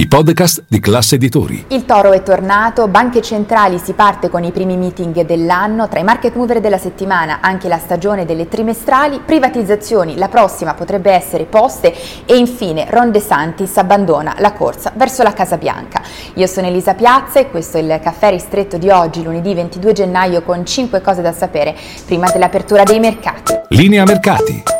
i podcast di classe editori. Il toro è tornato, banche centrali si parte con i primi meeting dell'anno, tra i market mover della settimana anche la stagione delle trimestrali, privatizzazioni, la prossima potrebbe essere poste e infine Ron De Santis abbandona la corsa verso la Casa Bianca. Io sono Elisa Piazza e questo è il caffè ristretto di oggi, lunedì 22 gennaio, con 5 cose da sapere prima dell'apertura dei mercati. Linea mercati.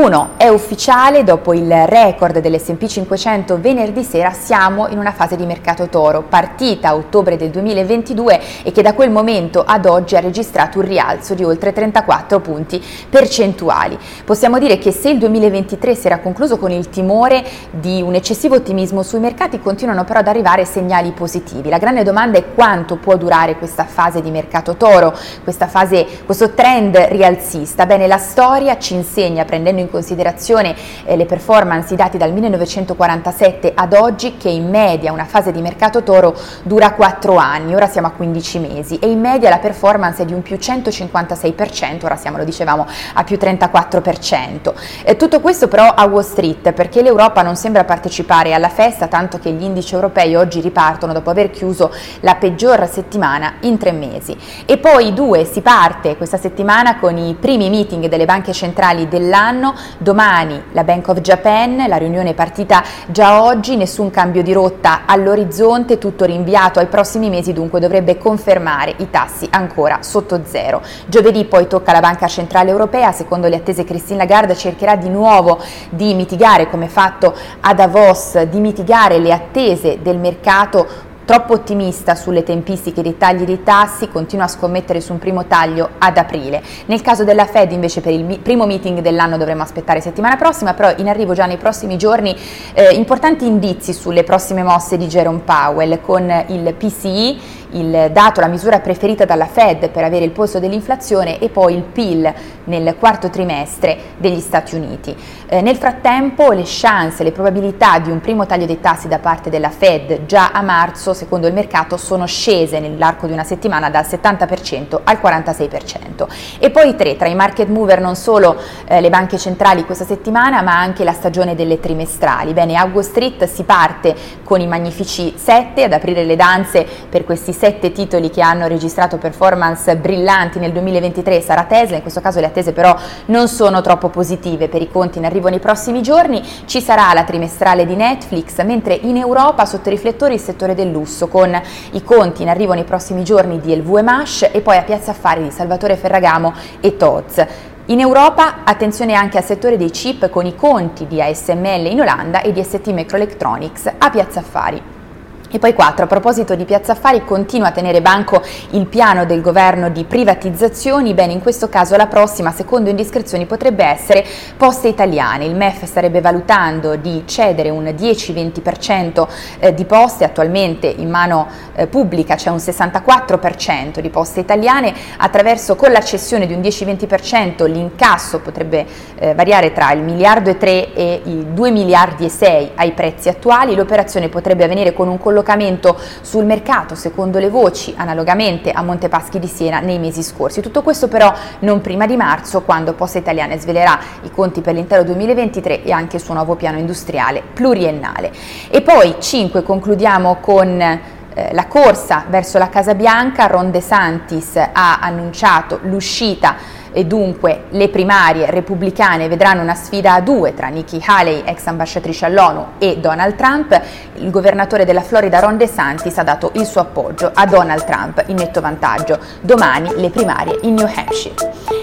1. È ufficiale, dopo il record dell'S&P 500 venerdì sera siamo in una fase di mercato toro, partita a ottobre del 2022 e che da quel momento ad oggi ha registrato un rialzo di oltre 34 punti percentuali. Possiamo dire che se il 2023 si era concluso con il timore di un eccessivo ottimismo sui mercati, continuano però ad arrivare segnali positivi. La grande domanda è quanto può durare questa fase di mercato toro, fase, questo trend rialzista. Bene, la storia ci insegna, prendendo in considerazione eh, le performance, i dati dal 1947 ad oggi, che in media una fase di mercato toro dura 4 anni, ora siamo a 15 mesi e in media la performance è di un più 156%, ora siamo, lo dicevamo, a più 34%. Eh, tutto questo però a Wall Street, perché l'Europa non sembra partecipare alla festa, tanto che gli indici europei oggi ripartono dopo aver chiuso la peggior settimana in tre mesi mesi. E poi due, si parte questa settimana con i primi meeting delle banche centrali dell'anno, domani la Bank of Japan, la riunione è partita già oggi, nessun cambio di rotta all'orizzonte, tutto rinviato ai prossimi mesi, dunque dovrebbe confermare i tassi ancora sotto zero. Giovedì poi tocca alla Banca Centrale Europea, secondo le attese Christine Lagarde cercherà di nuovo di mitigare, come fatto a Davos, di mitigare le attese del mercato troppo ottimista sulle tempistiche dei tagli dei tassi, continua a scommettere su un primo taglio ad aprile. Nel caso della Fed invece per il primo meeting dell'anno dovremo aspettare settimana prossima, però in arrivo già nei prossimi giorni eh, importanti indizi sulle prossime mosse di Jerome Powell con il PCI il dato, la misura preferita dalla Fed per avere il polso dell'inflazione e poi il PIL nel quarto trimestre degli Stati Uniti. Eh, nel frattempo le chance, le probabilità di un primo taglio dei tassi da parte della Fed già a marzo, secondo il mercato, sono scese nell'arco di una settimana dal 70% al 46%. E poi tre, tra i market mover non solo eh, le banche centrali questa settimana, ma anche la stagione delle trimestrali. Bene, a Street si parte con i magnifici 7 ad aprire le danze per questi sette titoli che hanno registrato performance brillanti nel 2023 sarà Tesla, in questo caso le attese però non sono troppo positive per i conti in arrivo nei prossimi giorni, ci sarà la trimestrale di Netflix, mentre in Europa sotto i riflettori il settore del lusso con i conti in arrivo nei prossimi giorni di LVMH e poi a Piazza Affari di Salvatore Ferragamo e Toz. In Europa attenzione anche al settore dei chip con i conti di ASML in Olanda e di ST Microelectronics a Piazza Affari. E poi 4. A proposito di Piazza Affari, continua a tenere banco il piano del governo di privatizzazioni. Bene, in questo caso la prossima, secondo indiscrezioni, potrebbe essere Poste Italiane. Il MEF starebbe valutando di cedere un 10-20% eh, di poste, attualmente in mano eh, pubblica c'è un 64% di Poste Italiane, attraverso con la cessione di un 10-20% l'incasso potrebbe eh, variare tra il miliardo e 3 e i 2 miliardi e 6 ai prezzi attuali. L'operazione potrebbe avvenire con un collocazione collocamento sul mercato, secondo le voci, analogamente a Montepaschi di Siena nei mesi scorsi. Tutto questo però non prima di marzo, quando Posta Italiane svelerà i conti per l'intero 2023 e anche il suo nuovo piano industriale pluriennale. E poi 5 concludiamo con la corsa verso la Casa Bianca, Ron De Santis ha annunciato l'uscita e dunque le primarie repubblicane vedranno una sfida a due tra Nikki Haley, ex ambasciatrice all'ONU, e Donald Trump. Il governatore della Florida Ron DeSantis ha dato il suo appoggio a Donald Trump in netto vantaggio. Domani le primarie in New Hampshire.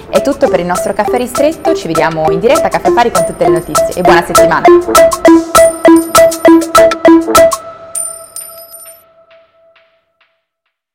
È tutto per il nostro caffè ristretto, ci vediamo in diretta a Caffè Pari con tutte le notizie e buona settimana!